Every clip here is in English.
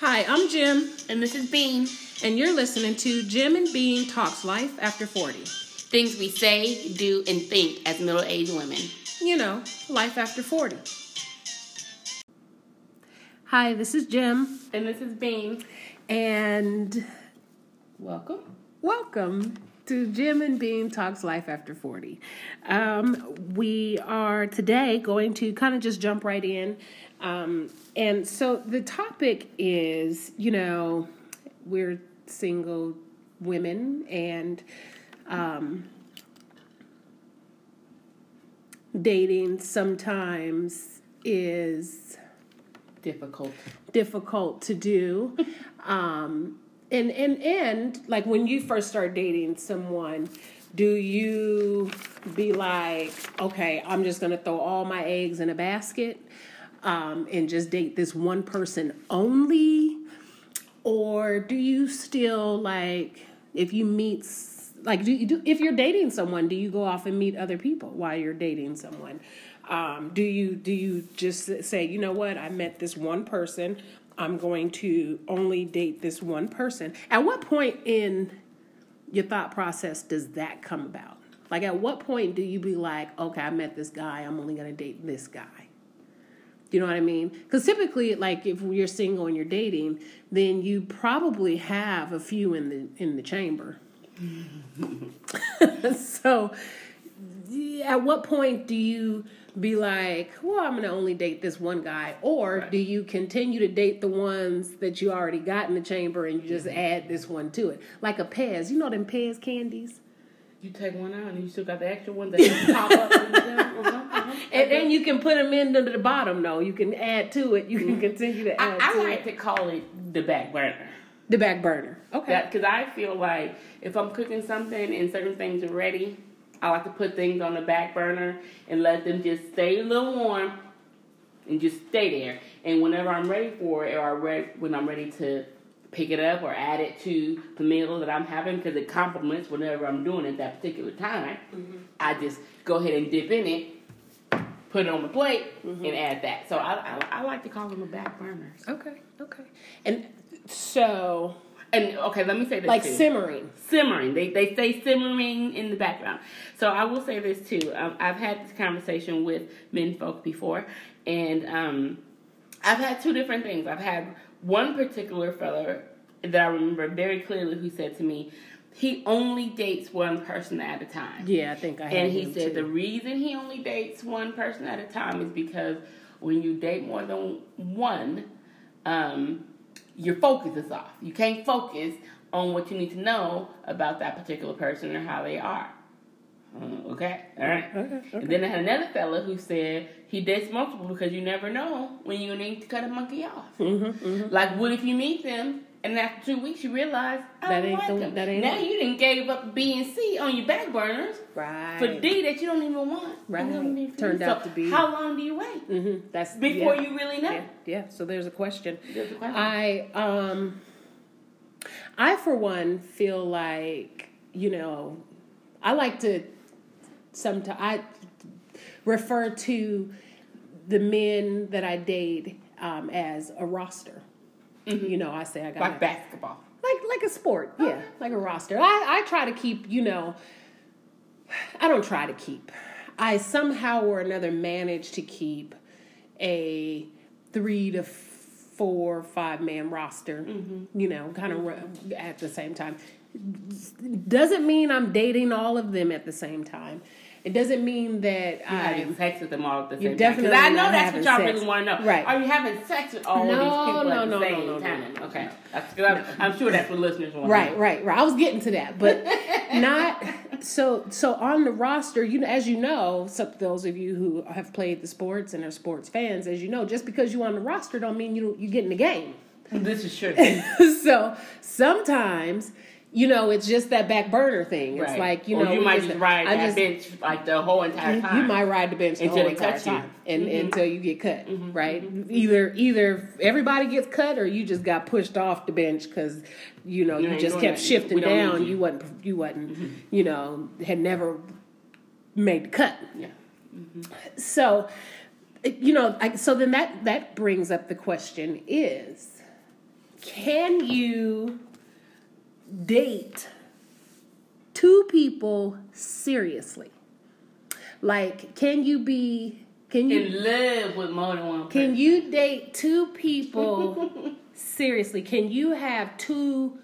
Hi, I'm Jim, And this is Bean. and you're listening to Jim and Bean Talks Life After 40. Things we say, do, and think as middle aged women. You know, life after 40. Hi, this is Jim, And this is Bean. and Welcome. welcome to Jim and Bean Talks Life After 40. Um, we are today going to kind of just jump right in. Um, and so the topic is, you know, we're single women and um, dating sometimes is Difficult. difficult to do. um, and and and like when you first start dating someone, do you be like, okay, I'm just gonna throw all my eggs in a basket um, and just date this one person only, or do you still like if you meet like do you do if you're dating someone, do you go off and meet other people while you're dating someone? Um, do you do you just say, you know what, I met this one person, I'm going to only date this one person? At what point in your thought process does that come about? Like, at what point do you be like, okay, I met this guy, I'm only going to date this guy? You know what I mean? Because typically, like if you're single and you're dating, then you probably have a few in the in the chamber. so, at what point do you be like, well, I'm gonna only date this one guy, or do you continue to date the ones that you already got in the chamber and you just add this one to it, like a Pez? You know them Pez candies. You take one out and you still got the extra ones that pop up. In the middle. And then you can put them in to the bottom. though. you can add to it. You can mm-hmm. continue to add I to like it. to call it the back burner. The back burner. Okay. Because I feel like if I'm cooking something and certain things are ready, I like to put things on the back burner and let them just stay a little warm and just stay there. And whenever I'm ready for it, or I when I'm ready to pick it up or add it to the meal that I'm having, because it complements whatever I'm doing at that particular time, mm-hmm. I just go ahead and dip in it, put it on the plate, and add that. So I, I, I like to call them the back burners. okay. Okay. And so, And okay, let me say this like too. simmering. simmering. They they stay simmering in the background. So I will say this too. Um, I've had this conversation with men folk before, and um, I've had two different things. I've had one particular fella that I remember very clearly who said to me, he only dates one person at a time. Yeah, I think I. And he said the reason he only dates one person at a time is because when you date more than one, um, your focus is off. You can't focus on what you need to know about that particular person or how they are. Uh, okay, all right. Okay, okay. And then I had another fella who said he dates multiple because you never know when you need to cut a monkey off. Mm-hmm, Like, what if you meet them and after two weeks you realize I That don't ain't like the- them. that ain't now it. you didn't gave up B and C on your back burners Right. for D that you don't even want. Right. You know what I mean? Turned So out to be- How long do you wait Mm-hmm. That's before yeah. you really know? Yeah, yeah. So there's a question. There's a question. I um I for one feel like, you know, I like to sometimes I refer to the men that I date um, as a roster. Mm-hmm. You know, I say I got like basketball. like like a sport, yeah, like a roster. I I try to keep, you know, I don't try to keep. I somehow or another manage to keep a three to four, five man roster. Mm-hmm. You know, kind of mm-hmm. at the same time. Doesn't mean I'm dating all of them at the same time. It doesn't mean that You I having sex with them all at the You're same time. 'Cause definitely I know that's what y'all sex. really want to know. Right. Are you having sex with all No, of these people no, at the no, same no, no, time? no, no. Okay. That's, I'm, I'm sure that's what listeners want. Right, right, right. I was getting to that, but not so. So on the roster, you know, as you know, so those of you who have played the sports and are sports fans, as you know, just because you're on the roster don't mean you you get in the game. This is true. so sometimes, you know, it's just that back burner thing. It's Right. like you or know, you might just, ride I that just- bench like the whole entire time. you might ride the bench the Until whole entire cut you. time, and Mhm. until you get cut, mm-hmm. right? Either either everybody gets cut, or you just got pushed off the bench because you know you, ain't just kept that. shifting We don't need down. you. You. wasn't you wasn't mm-hmm. you know had never made the cut. Yeah. Mm-hmm. So, you know, I, so then that that brings up the question: Is can you date two people seriously? Like, can you be can you In love with more than one person. can you date two people seriously? Can you have two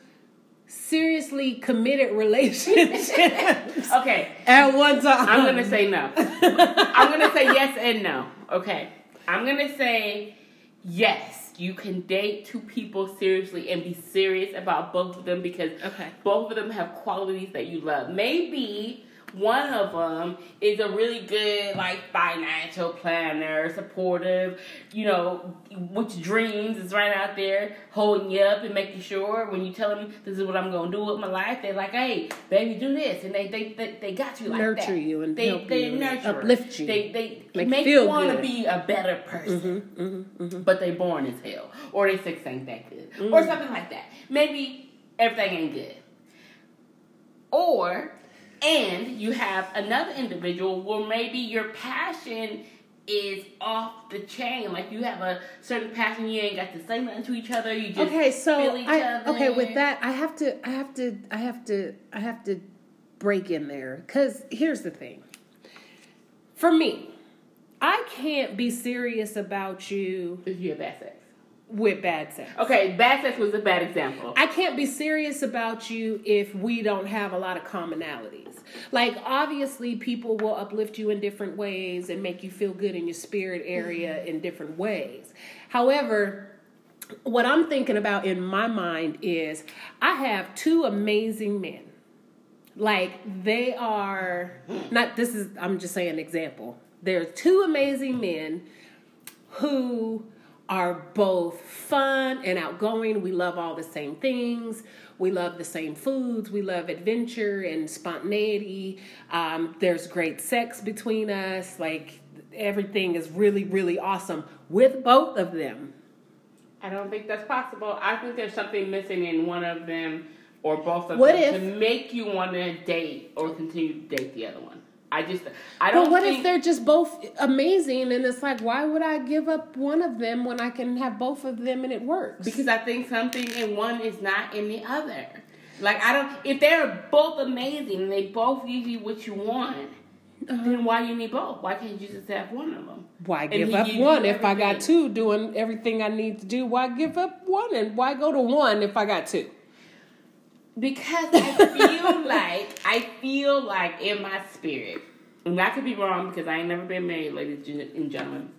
seriously committed relationships Okay, at one time? I'm gonna say no. I'm gonna say yes and no. Okay, I'm gonna say yes. You can date two people seriously and be serious about both of them because Okay. both of them have qualities that you love. Maybe one of them is a really good like financial planner, supportive, you know, which dreams is right out there holding you up and making sure when you tell them this is what I'm gonna do with my life, they're like, hey, baby, do this, and they they they, they got you like Nurture that. you and they help they you nurture, uplift you. They they make, make you, want to be a better person, Mm-hmm, but they born as hell, or they sex ain't that good, Mm. or something like that. Maybe everything ain't good. Or, and you have another individual where maybe your passion is off the chain. Like you have a certain passion, you ain't got to say nothing to each other. You just okay so feel each I, other. okay with that i have to i have to i have to i have to break in there because here's the thing for me i can't be serious about you If you have bad sex. With bad sex Okay, bad sex was a bad example. I can't be serious about you if we don't have a lot of commonalities. Like, obviously, people will uplift you in different ways and make you feel good in your spirit area in different ways. However, what I'm thinking about in my mind is I have two amazing men. Like, they are not, this is, I'm just saying, an example. There are two amazing men who are both fun and outgoing. We love all the same things. We love the same foods. We love adventure and spontaneity. Um, there's great sex between us. Like everything is really, really awesome with both of them. I don't think that's possible. I think there's something missing in one of them or both of What them if- to make you want to date or continue to date the other one. I just, I don't But what think, if they're just both amazing and it's like, why would I give up one of them when I can have both of them and it works? Because I think something in one is not in the other. Like I don't. If they're both amazing and they both give you what you want, Uh-huh. then why you need both? Why can't you just have one of them? Why give up one if I got two doing everything I need to do? Why give up one and why go to one if I got two? Because I feel like I feel like in my spirit, and I could be wrong because I ain't never been married, ladies and gentlemen.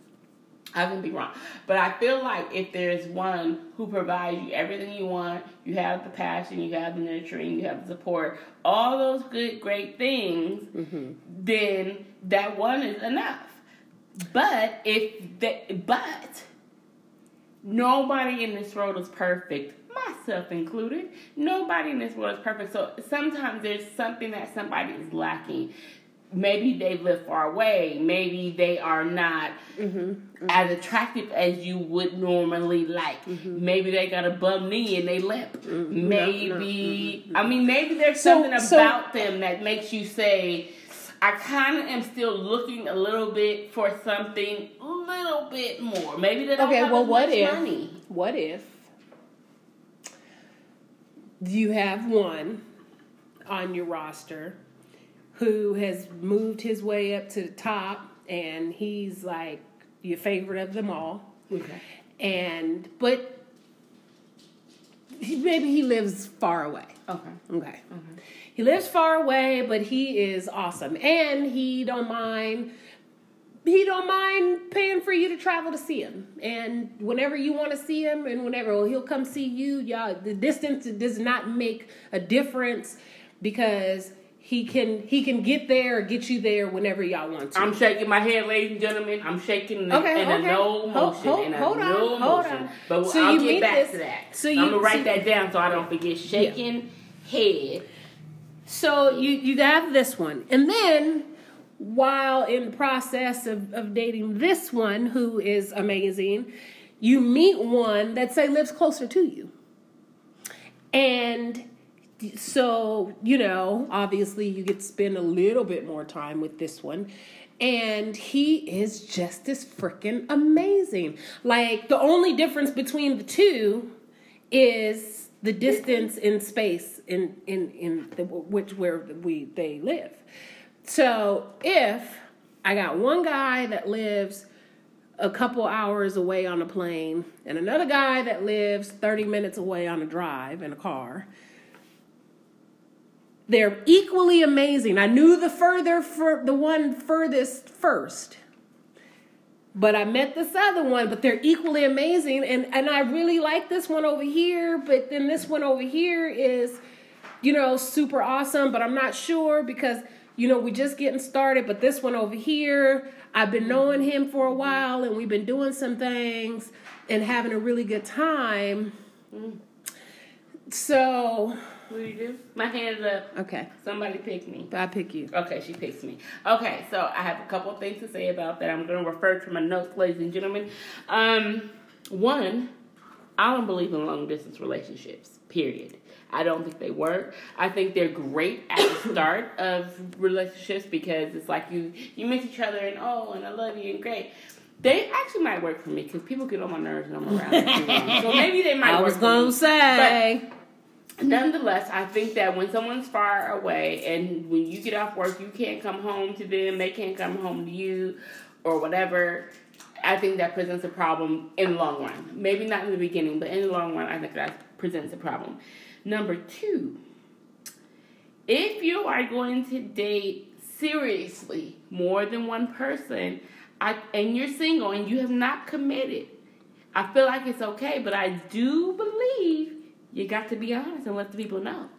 I can be wrong, but I feel like if there's one who provides you everything you want, you have the passion, you have the nurturing, you have the support, all those good, great things, mm-hmm. then that one is enough. But if that, but nobody in this world is perfect, myself included. Nobody in this world is perfect. So sometimes there's something that somebody is lacking. Maybe they live far away. Maybe they are not mm-hmm. as attractive as you would normally like. Mm-hmm. Maybe they got a bum knee and they limp. Maybe mm-hmm. I mean maybe there's So- something so- about them that makes you say, I kind of am still looking a little bit for something a little bit more. Maybe they don't Okay, have well, as what much if? money. What if you have one on your roster who has moved his way up to the top and he's like your favorite of them all? Okay. And, but he- maybe he lives far away. Okay. Okay. He lives far away, but he is awesome. And he don't mind he don't mind paying for you to travel to see him. And whenever you want to see him and whenever well, he'll come see you, y'all the distance does not make a difference because he can he can get there or get you there whenever y'all want to. I'm shaking my head, ladies and gentlemen. I'm shaking in, Okay, in a okay. no Hold- motion. hold- in a hold on, no hold motion. on. But So I'll you get back this- to that. so I'm gonna write so- that down so I don't forget. Shaking head. So you you have this one, and then while in the process of, of dating this one who is amazing, you meet one that say lives closer to you, and so you know obviously you get to spend a little bit more time with this one. And he is just as freaking amazing. Like the only difference between the two is the distance in space in in in the, which where we they live. So if I got one guy that lives a couple hours away on a plane and another guy that lives 30 minutes away on a drive in a car, they're equally amazing. I knew the further for the one furthest first. But I met this other one, but they're equally amazing and and I really like this one over here, but then this one over here is you know super awesome, but I'm not sure because you know, we're just getting started, but this one over here, I've been knowing him for a while and we've been doing some things and having a really good time. So, What do you do? My hands up. okay, Somebody pick me. I pick you. Okay, she picks me. Okay, so I have a couple of things to say about that. I'm going to refer to my notes, ladies and gentlemen. Um, one, I don't believe in long distance relationships. Period. I don't think they work. I think they're great at the start of relationships because it's like you you meet each other and oh and I love you and great. They actually might work for me because people get on my nerves when I'm around. them too long. So maybe they might. I work was gonna say, Nonetheless, I think that when someone's far away and when you get off work, you can't come home to them, they can't come home to you, or whatever. I think that presents a problem in the long run. Maybe not in the beginning, but in the long run, I think that presents a problem. Number two, if you are going to date seriously more than one person, I, and you're single and you have not committed, I feel like it's okay, but I do believe you got to be honest and let the people know.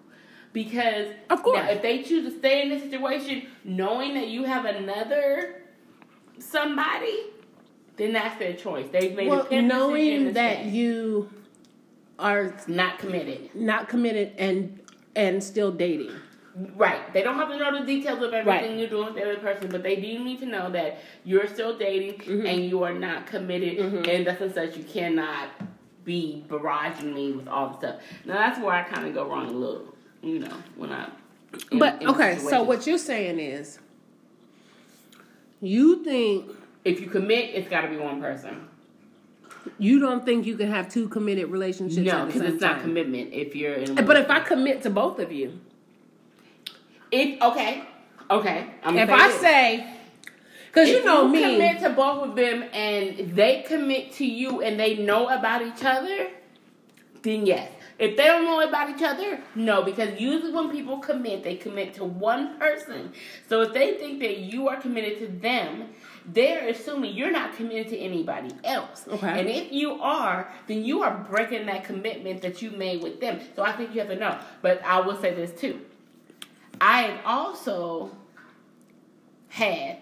Because Of course. now, if they choose to stay in this situation knowing that you have another somebody, then that's their choice. They've made a well, decision knowing that you are not committed. not committed and and still dating. Right. They don't have to know the details of everything Right. you're doing with the other person, but they do need to know that you're still dating Mm-hmm. and you are not committed and thus and such you cannot be barraging me with all the stuff. Now that's where I kinda go wrong a little, you know, when I in- But in okay, so what you're saying is you think if you commit, it's gotta be one person. you don't think you can have two committed relationships No, because it's time. not commitment if you're in But if I commit to both of you, if okay, okay. I'm if gonna I this. say, because you know me, commit to both of them and they commit to you and they know about each other, then yes. If they don't know about each other, no, because usually when people commit, they commit to one person. So if they think that you are committed to them, they're assuming you're not committed to anybody else. Okay. And if you are, then you are breaking that commitment that you made with them. So I think you have to know. But I will say this too. I have also had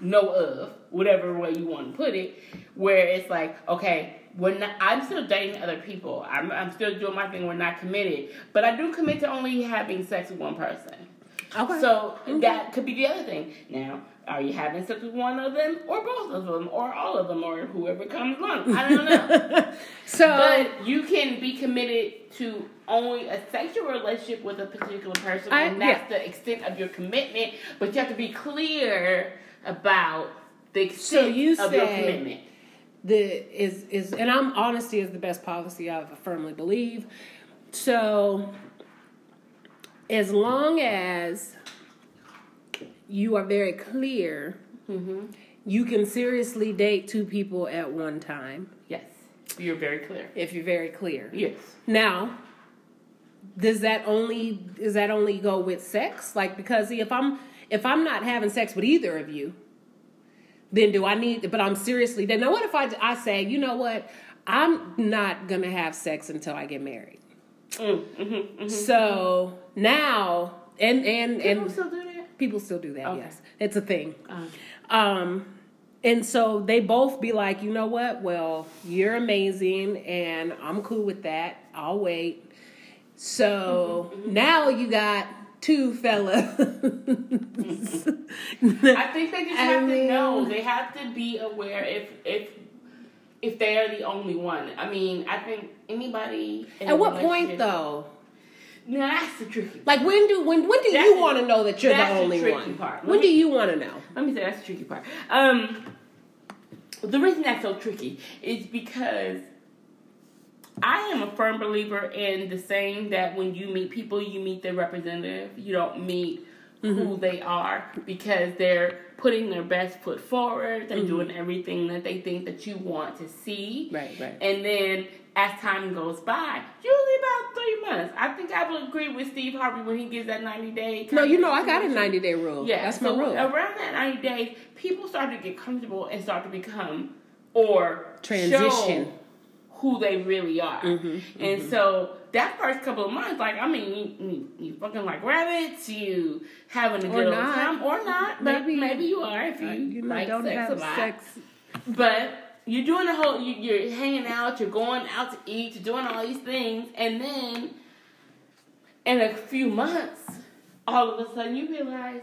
know of, whatever way you want to put it, where it's like, okay, we're not, I'm still dating other people. I'm, I'm still doing my thing. We're not committed, but I do commit to only having sex with one person. Okay, So that could be the other thing. Now, are you having sex with one of them, or both of them, or all of them, or whoever comes along? I don't know. so But you can be committed to only a sexual relationship with a particular person, I- and that's the extent of your commitment. But you have to be clear about the extent So you of your commitment. the is is and I'm honesty is the best policy I firmly believe. So as long as you are very clear, Mm-hmm. you can seriously date two people at one time Yes, you're very clear. if you're very clear. Yes. Now, does that only does that only go with sex? Like because see, if I'm if I'm not having sex with either of you, then do I need? But I'm seriously. Then now what if I I say you know what I'm not gonna have sex until I get married. Mm, mm-hmm, mm-hmm. So now and and People and still do that. people still do that. Okay. Yes, it's a thing. Um, Um, and so they both be like, you know what? Well, you're amazing, and I'm cool with that. I'll wait. So now you got two fellas. I think they just I have mean- to know. They have to be aware if if if they are the only one. I mean, I think anybody. At what point though? No, that's the tricky. Like when do when when do That's you want to know that you're the that's the only tricky one? part. When me- do you want to know? Let me say that's the tricky part. Um, the reason that's so tricky is because I am a firm believer in the saying that when you meet people, you meet their representative. You don't meet Mm-hmm. who they are because they're putting their best foot forward. Mm-hmm. They're doing everything that they think that you want to see. Right, right. And then as time goes by, usually about three months, I think I would agree with Steve Harvey when he gives that 90 day. No, you know I got a ninety day rule. Yeah, that's so my rule. around that 90 days, people start to get comfortable and start to become or Transition. who they really are. Mm-hmm, and so that first couple of months, like I mean, you, you, you fucking like rabbits, you having a Or good not. time, or not, but Maybe- maybe you are if you, Uh, you like don't sex have a lot. sex. But you're doing the whole, you, you're hanging out, you're going out to eat, you're doing all these things, and then in a few months, all of a sudden you realize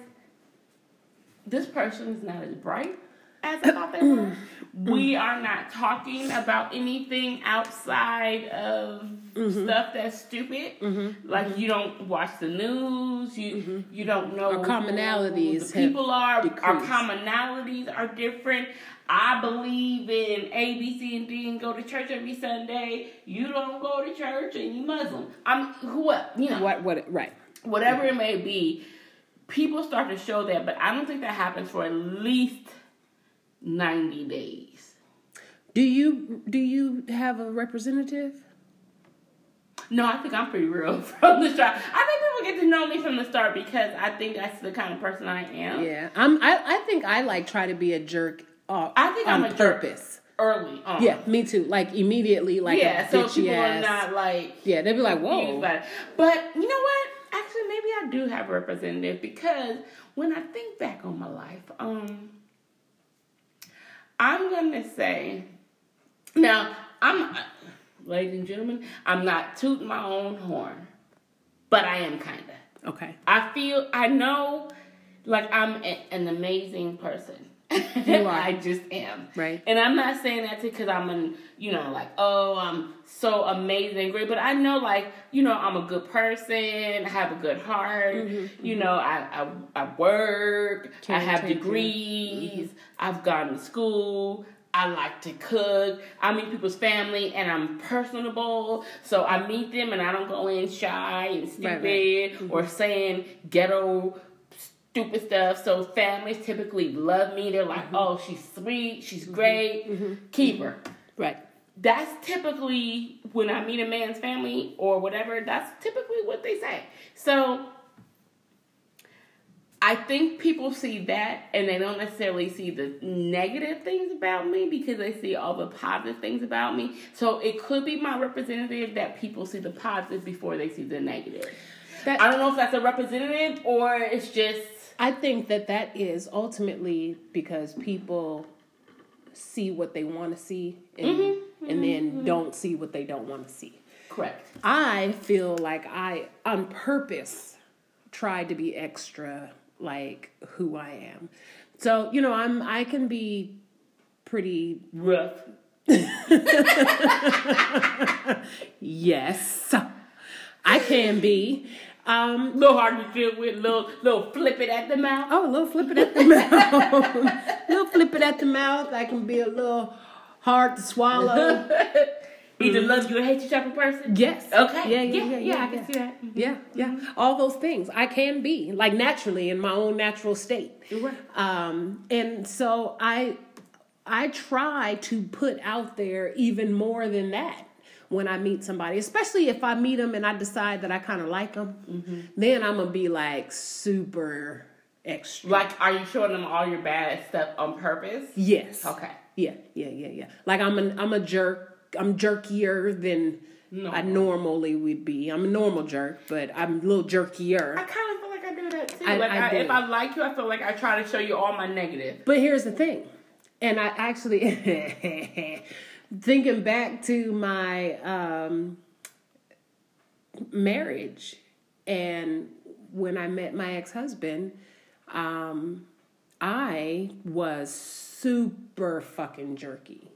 this person is not as bright as I thought they were. we are not talking about anything outside of mm-hmm. stuff that's stupid. Mm-hmm. Like mm-hmm. you don't watch the news, you you don't know Our commonalities the people are. Our commonalities are different. I believe in A, B, C, and D, and go to church every Sunday. You don't go to church, and you Muslim. I'm who? What you know, What? What? Right. whatever it may be, people start to show that, but I don't think that happens for at least 90 days. Do you do you have a representative? No, I think I'm pretty real from the start. I think people get to know me from the start because I think that's the kind of person I am. Yeah, I'm. I, I think I like try to be a jerk. Uh, I think on I'm a jerk. purpose. Early on. Yeah, me too. Like immediately, like yeah, a so people ass. are not like yeah, they'd be like, "Whoa." But you know what? Actually, maybe I do have a representative because when I think back on my life, um, I'm gonna say now I'm, ladies and gentlemen, I'm not tooting my own horn, but I am kinda. Okay. I feel I know like I'm a, an amazing person. You are. I just am. Right. And I'm not saying that because I'm an you know like oh I'm so amazing and great, but I know like you know I'm a good person. I have a good heart. Mm-hmm, You mm-hmm. know I I, I work. Can I have degrees. Mm-hmm. I've gone to school. I like to cook. I meet people's family and I'm personable. So I meet them and I don't go in shy and stupid Right, right. or mm-hmm. saying ghetto stupid stuff. So families typically love me. They're like, mm-hmm. oh, she's sweet, she's great, mm-hmm. Mm-hmm. keep her. Right. That's typically when I meet a man's family or whatever, that's typically what they say. So I think people see that and they don't necessarily see the negative things about me because they see all the positive things about me. So it could be my representative that people see the positive before they see the negative. That- I don't know if that's a representative or it's just I think that that is ultimately because people see what they want to see and, Mm-hmm, and then don't see what they don't want to see. correct. I feel like I, on purpose, tried to be extra like who I am. So you know, I'm I can be pretty Rough. yes, I can be. Um, little hard to deal with, little little flip it at the mouth. oh, a little flip it at the mouth, little flip it at the mouth. I can be a little hard to swallow. Either love you or hate you type of person. Yes. Okay. Yeah, yeah, yeah, yeah. I can see that. Yeah, yeah. All those things I can be like naturally in my own natural state. Right. Um, and so I I try to put out there even more than that when I meet somebody, especially if I meet them and I decide that I kind of like them. Mm-hmm. Then I'm gonna be like super extra. Like, are you showing them all your bad stuff on purpose? yes. Okay. Yeah, yeah, yeah, yeah. Like I'm an I'm a jerk. I'm jerkier than I normally would be. I'm a normal jerk, but I'm a little jerkier. I kind of feel like I do that too. I- like, I I if I like you, I feel like I try to show you all my negative. But here's the thing, and I actually thinking back to my um, marriage and when I met my ex husband, um, I was super fucking jerky.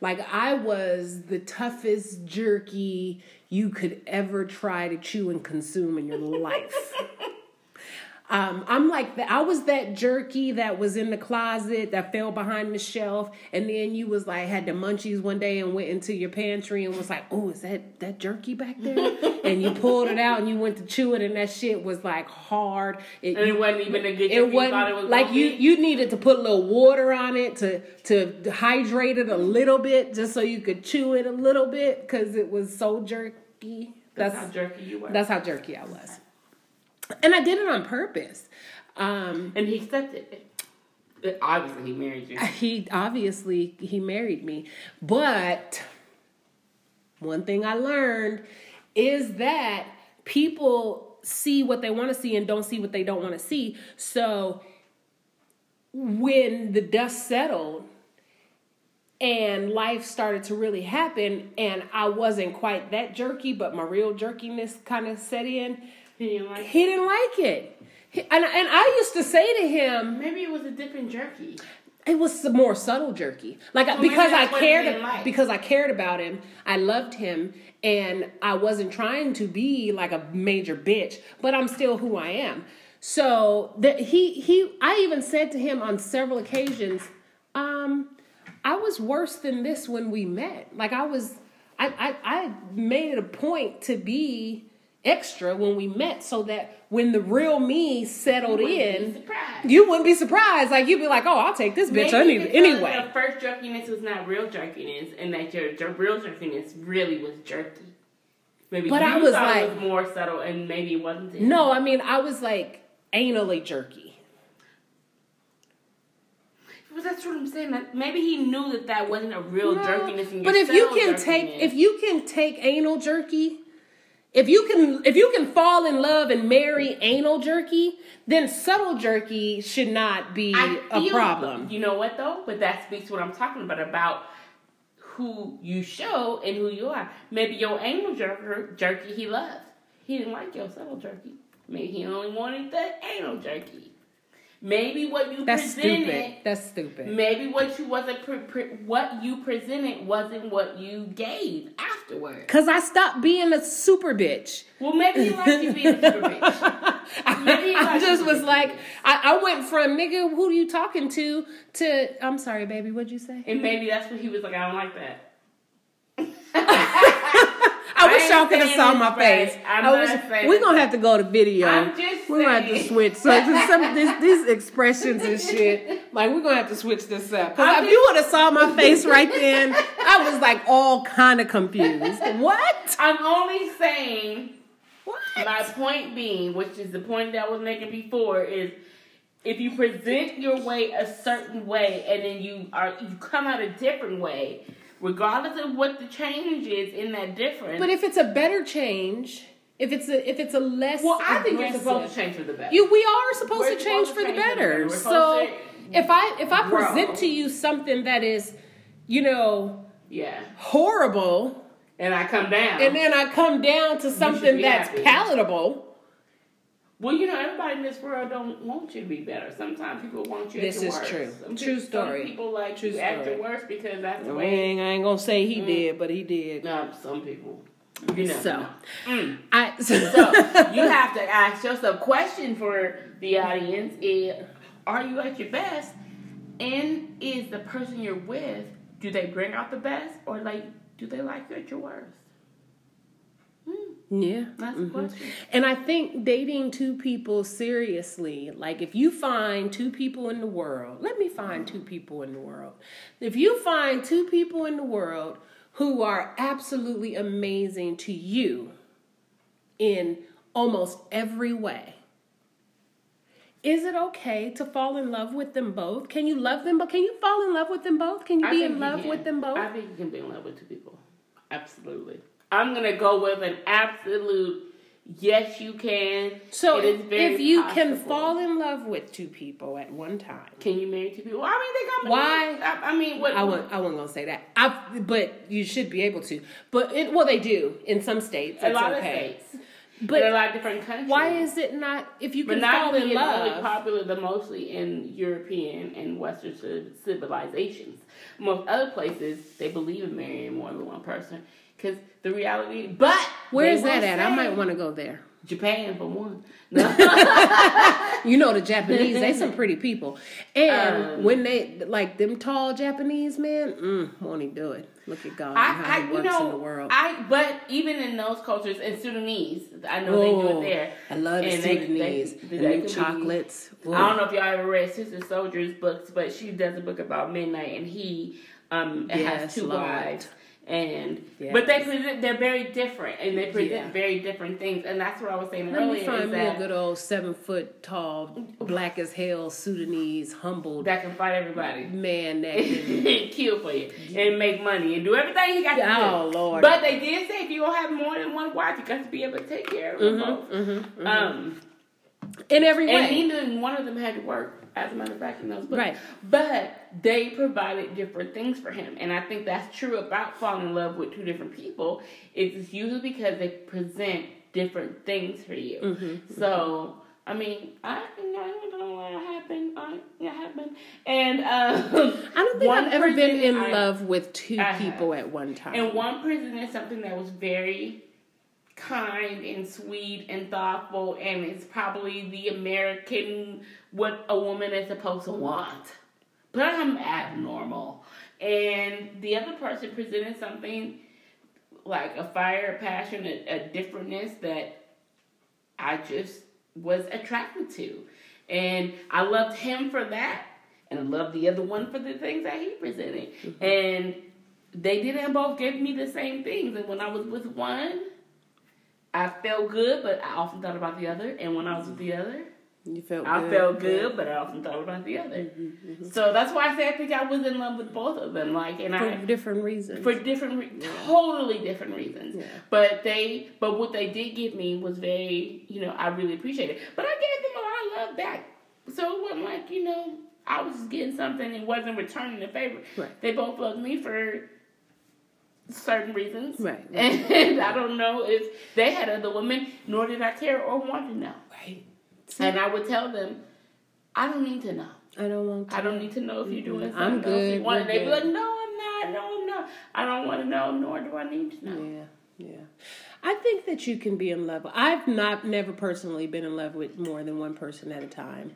Like I was the toughest jerky you could ever try to chew and consume in your life. Um, I'm like the, I was that jerky that was in the closet that fell behind the shelf, and then you was like had the munchies one day and went into your pantry and was like, "Oh, is that that jerky back there?" and you pulled it out and you went to chew it, and that shit was like hard. And it wasn't even a good. It wasn't it was like you be? you needed to put a little water on it to to hydrate it a little bit just so you could chew it a little bit because it was so jerky. That's, how jerky you were. That's how jerky I was. And I did it on purpose. Um, and he accepted it. But Obviously, he married you. he obviously he married me, but one thing I learned is that people see what they want to see and don't see what they don't want to see. So when the dust settled and life started to really happen and I wasn't quite that jerky, but my real jerkiness kind of set in, He didn't like. he didn't like it. He- and, and I used to say to him, Maybe it was a different jerky. it was some more subtle jerky. Like because I that's what he cared like. because I cared about him, I loved him and I wasn't trying to be like a major bitch, but I'm still who I am. So that he he I even said to him on several occasions, um, I was worse than this when we met. Like I was I I, I made it a point to be extra when we met so that when the real me settled wouldn't in you wouldn't be surprised. Like you'd be like, "Oh, I'll take this bitch Maybe any, anyway." The first jerkiness was not real jerkiness, and that your, real jerkiness really was jerky. Maybe But you I was like- was more subtle, and maybe it wasn't. No, I mean I was like anally jerky. Well, that's what I'm saying. Maybe he knew that that wasn't a real No, jerkiness. But if you can take if you can take anal jerky, if you can if you can fall in love and marry anal jerky, then subtle jerky should not be I a feel- problem. You know what though? But that speaks to what I'm talking about about who you show and who you are. Maybe your anal jerker, jerky he loved. He didn't like your subtle jerky. Maybe he only wanted the anal jerky. Maybe what you That's presented. stupid. That's stupid. Maybe what you wasn't pre- pre- what you presented wasn't what you gave afterwards. Cause I stopped being a super bitch. Well, maybe he liked you being a super bitch. Maybe I liked just was like. I, I went from nigga, who are you talking to? To I'm sorry, baby, what'd you say? and maybe that's what he was like. I don't like that. I wish ain't y'all could have saw my right. face. I'm I wish saying we're gonna have to go to video. I'm just we're gonna have to switch. So just some this, these expressions and shit, like we're gonna have to switch this up. Because I'm if you would have saw my face right then, I was like all kind of confused. What? I'm only saying. What? My point being, which is the point that I was making before, is if you present your way a certain way and then you are you come out a different way, regardless of what the change is in that difference. But if it's a better change, if it's a if it's a less well, I think you're supposed to change for the better. You, we are supposed We're to change supposed for to the change for the better. better. So to if I if I grow. present to you something that is, you know, yeah, horrible, and I come down. and then I come down to something that's happy. palatable. Well, you know, everybody in this world don't want you to be better. Sometimes people want you This at your is worst. true. Some True people, story. Some people like True you at story. your worst because that's the I way. ain't, I ain't gonna say he did, but he did. No, some people. You know. So, Mm. I So you have to ask yourself a question for the audience: Is are you at your best? And is the person you're with do they bring out the best, or like do they like you at your worst? Yeah. that's mhm. the question. And I think dating two people seriously, like if you find two people in the world, let me find two people in the world. If you find two people in the world who are absolutely amazing to you in almost every way, is it okay to fall in love with them both? Can you love them, but can you fall in love with them both? Can you I be in love can. with them both? I think you can be in love with two people. Absolutely. I'm gonna go with an absolute yes. You can. So It is very if you can fall in love with two people at one time, can you marry two people? I mean, they got Why? I, I mean, what? I wouldn't. I wasn't gonna say that. I, but you should be able to. But it, well, they do in some states. a lot okay. of states, But but a lot of different countries. why is it not? If you can fall in is only popular the mostly in European and Western civilizations. Most other places they believe in marrying more than one person because the reality. But where is that at? I might want to go there. Japan for one. you know the Japanese, they some pretty people. And Um, when they like them tall Japanese men, mm, won't he do it? Look at God and how I, I he you works know, in the world. I but even in those cultures, in Sudanese, I know they do it there. I love the And they- Sudanese. they- the they be- chocolates. Ooh. I don't know if y'all ever read Sister Souljah's books, but she does a book about midnight, and he um has two Lord. wives. And Yes. but they present they're very different, and they present Yeah. very different things, and that's what I was saying Let me earlier. find Is me a good old seven foot tall, black as hell Sudanese, humbled that can fight everybody. man that can. kill for you and make money and do everything he got to do. Oh, Lord. But they did say if you gonna have more than one wife, you got to be able to take care of them both. Mm-hmm, Um, in every way, and neither one of them had to work. As a matter of fact, in those books, Right. But they provided different things for him, and I think that's true about falling in love with two different people. It's usually because they present different things for you. Mm-hmm, So. I mean, I, I don't know what happened. I, it happened. And um, I don't think I've ever been in I- love with two I people at one time. and one person is something that was very kind and sweet and thoughtful, and it's probably the American what a woman is supposed to want. But I'm abnormal. And the other person presented something like a fire, a passion, a, a differentness that I just was attracted to. And I loved him for that. And I loved the other one for the things that he presented. Mm-hmm. And they didn't both give me the same things. And when I was with one, I felt good, but I often thought about the other. And when I was with the other, you felt I good. felt good, but I often thought about the other. Mm-hmm, mm-hmm. So that's why I say I think I was in love with both of them. Like, and for I different reasons. for different, re- totally different reasons. Yeah. But they, but what they did give me was very, you know, I really appreciated. But I gave them a lot of love back, so it wasn't like you know I was just getting something and wasn't returning the favor. Right. They both loved me for certain reasons, Right, And I don't know if they had other women, nor did I care or want to know. Right. And I would tell them, I don't need to know. I don't want to. I don't need to know if you're doing Mm-hmm. I'm something else good, you want. they'd be like, no, I'm not. No, I'm not. I don't want to know, nor do I need to know. Yeah, yeah. I think that you can be in love. I've not never personally been in love with more than one person at a time.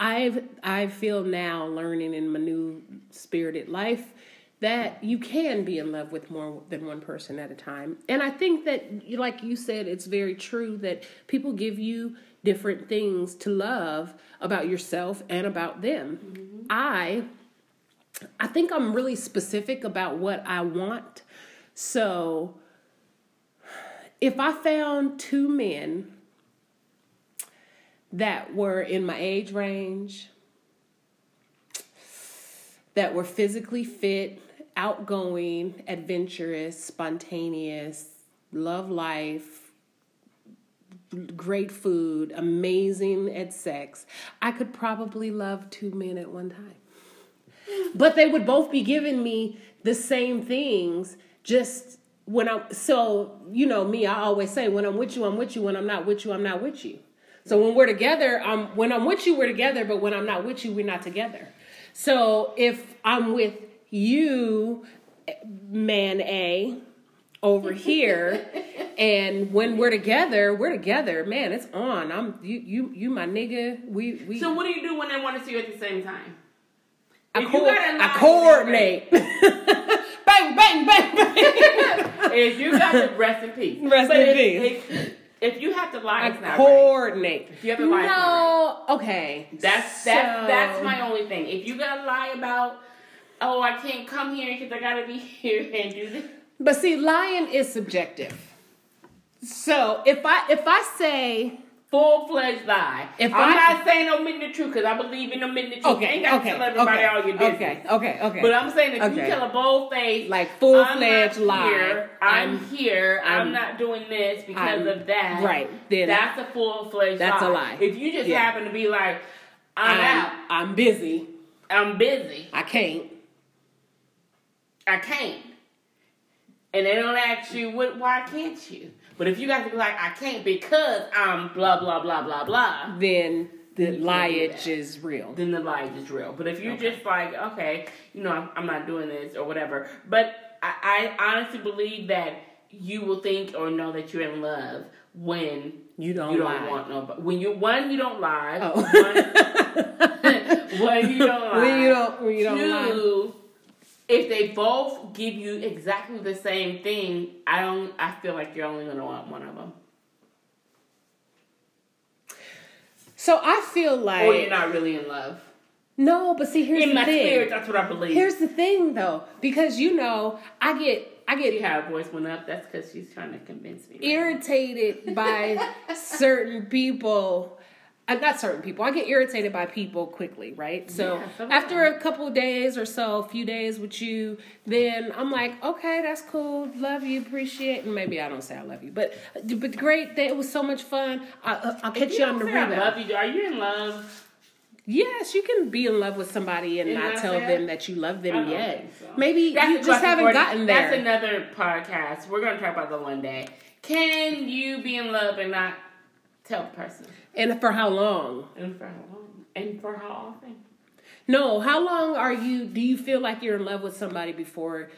I've I feel now learning in my new spirited life that you can be in love with more than one person at a time. And I think that like you said it's very true that people give you different things to love about yourself and about them. I I think I'm really specific about what I want. So if I found two men that were in my age range, that were physically fit, outgoing, adventurous, spontaneous, love life, great food, amazing at sex, I could probably love two men at one time. But they would both be giving me the same things, just when I'm so you know me, I always say when I'm with you, I'm with you. When I'm not with you, I'm not with you. So when we're together, I'm when I'm with you, we're together, but when I'm not with you, we're not together. So if I'm with you, man A, over here, and when we're together, we're together. Man, it's on. I'm you you you my nigga. We we So what do you do when they want to see you at the same time? I, if co- I coordinate. bang bang bang bang. If you got to rest in peace. Rest But in if, peace. If, if you have to lie, I it's not right. coordinate. You have to lie, No, okay. That's that's So- that's my only thing. If you gotta lie about, oh, I can't come here because I gotta be here and do this. But see, lying is subjective. So if I if I say Full fledged lie. If I'm I- not saying omitting the truth because I believe in omitting the truth. you okay, ain't got okay, to tell everybody okay, all your business. okay, okay, okay. But I'm saying if you tell a bold face, Like full-fledged I'm lie. Here, I'm, I'm- here. I'm, I'm- not doing this because I'm- of that. right, then that's a full fledged. that's lie. a lie. If you just Yeah. happen to be like, I'm, I'm, out. I'm busy. I'm busy. I can't. I can't. And they don't ask you, what, why can't you? But if you got to be like, I can't because I'm blah, blah, blah, blah, blah, Then the liage is real. then the lie is real. But if you're Okay. just like, okay, you know, I'm, I'm not doing this or whatever. But I, I honestly believe that you will think or know that you're in love when You don't you don't lie. want nobody. When you one, you don't lie. Oh. One, one, you don't lie. when you don't when you don't lie. If they both give you exactly the same thing, I don't. I feel like you're only gonna want one of them, So I feel like or you're not really in love. no, but see here's In the my thing. spirit, that's what I believe. Here's the thing though, because you know, I get I See get how her voice went up? That's because she's trying to convince me. irritated by certain people. Uh, not certain people. I get irritated by people quickly, right? So Yeah, after a couple of days or so, a few days with you, then I'm like, okay, that's cool. Love you, appreciate. And maybe I don't say I love you, but but great. That it was so much fun. I, uh, I'll If catch you, on don't the say I rebound. love you. Are you in love? Yes, you can be in love with somebody and not tell them that you love them yet. so. Maybe That's you just haven't for- gotten there. That's another podcast. We're gonna talk about that one day. Can you be in love and not tell the person? and for how long? And for how long? And for how often? No, how long are you? Do you feel like you're in love with somebody before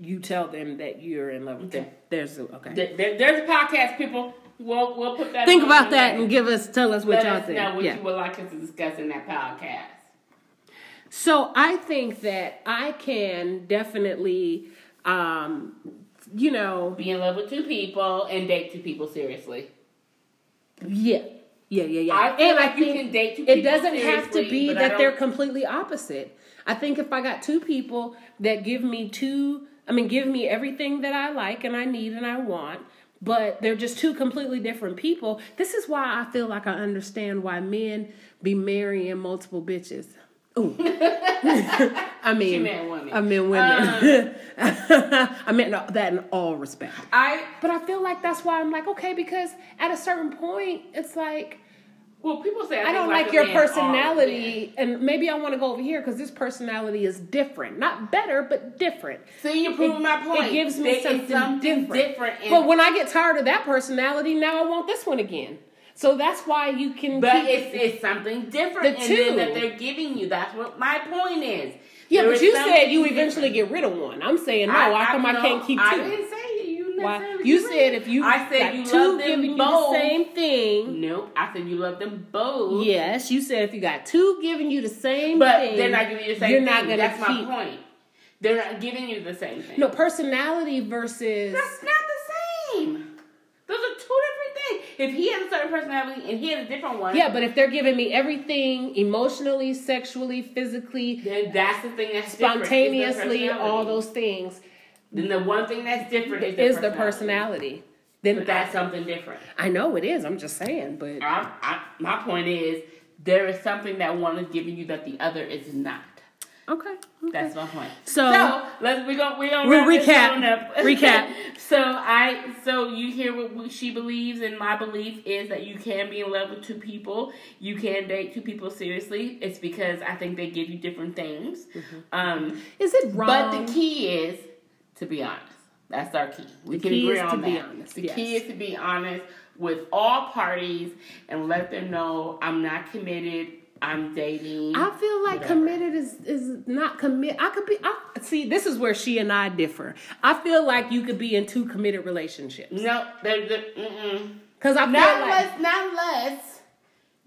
you tell them that you're in love with them? There's a, okay. There- there- there's a podcast, people. We'll we'll put that. Think about that and give us tell us what Let y'all us think. know what yeah. you would like us to discuss in that podcast. So I think that I can definitely, um, you know, Be in love with two people and date two people seriously. Yeah, yeah, yeah, yeah. I and like I you think can date two it doesn't have to be that they're completely opposite. I think if I got two people that give me two, I mean, give me everything that I like and I need and I want, but they're just two completely different people. This is why I feel like I understand why men be marrying multiple bitches. Ooh. I mean, She meant women. I mean women. Um, I meant that in all respect. I But I feel like that's why I'm like, okay, because at a certain point, it's like, well, people say I, I don't think like your personality, and maybe I want to go over here because this personality is different. Not better, but different. See, you're proving my point. It gives me There is something, different. and- but when I get tired of that personality, now I want this one again. So that's why you can. But it's, it's something different The two. that they're giving you. That's what my point is. yeah, There but is you said you eventually different. get rid of one. I'm saying no. how come I, no, can't keep two? I didn't say you. Why? You said if you I said you two love them giving you both. the same thing. Nope. I said you love them both. Yes, you said if you got two giving you the same But thing, they're not giving you the same you're thing. not gonna That's keep. my point. They're not giving you the same thing. No, personality versus That's not the same. Those are two different things. If he has a certain personality and he has a different one, yeah. But if they're giving me everything emotionally, sexually, physically, then that's the thing that's different, spontaneously, all those things Then the one thing that's different is, is their the personality. Then But that's something different. I know it is. I'm just saying, but I, I, my point is, there is something that one is giving you that the other is not. Okay. okay. That's my point. So- so let's we go we gonna this recap. up. Recap. so I so you hear what she believes, and my belief is that you can be in love with two people. You can date two people seriously. It's because I think they give you different things. Mm-hmm. Um, is it wrong? but the key is to be honest. That's our key. We The can key agree is to on be that. honest, The yes. key is to be honest with all parties and let them know I'm not committed. I'm dating. I feel like Whatever. committed is is not commit. I could be. I, see, this is where she and I differ. I feel like you could be in two committed relationships no, they're, they're mm-mm. because I feel Not like unless, not unless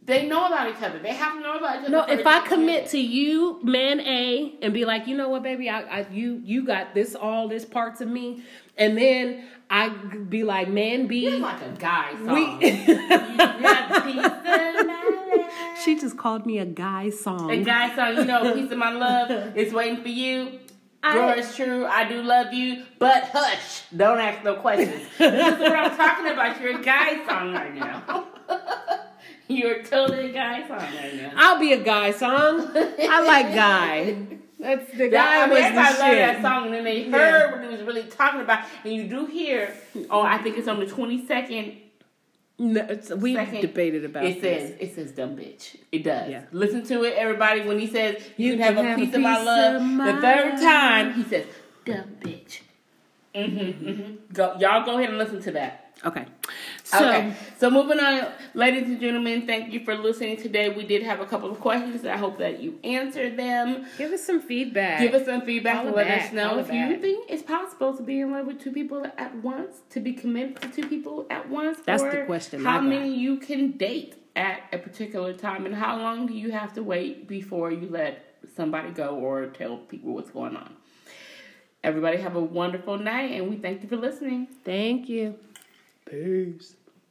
they know about each other. They have to know about each other. no. If I commit to you, man A, and be like, you know what, baby, I, I you you got this all this parts of me, and then I be like, man B. it's like a guy song. We- You got a piece of my life. She just called me a guy song. A guy song, you know, piece of my love is waiting for you. I- Girl, it's true, I do love you, but hush, don't ask no questions. this is what I'm talking about. You're a guy song right now. You're totally a guy song right now. I'll be a guy song. I like guy. That's the That, guy I mean, was everybody the loved that song, and then they heard what he was really talking about. And you do hear, oh, I think it's on the 22nd. No, it's- we debated about It this. says, it says dumb bitch. It does. Yeah. Listen to it, everybody. When he says, you, You can have, can a, have a piece of my piece love, of the third time, he says, dumb bitch. Mm-hmm, mm-hmm. Go, y'all go ahead and listen to that. Okay. So, okay. So moving on, ladies and gentlemen, thank you for listening today. We did have a couple of questions. I hope that you answered them. Give us some feedback. Give us some feedback All and let that, us know all if you think it's possible to be in love with two people at once, to be committed to two people at once. That's or the question How got. many you can date at a particular time, and how long do you have to wait before you let somebody go or tell people what's going on? Everybody have a wonderful night, and we thank you for listening. Thank you. Peace.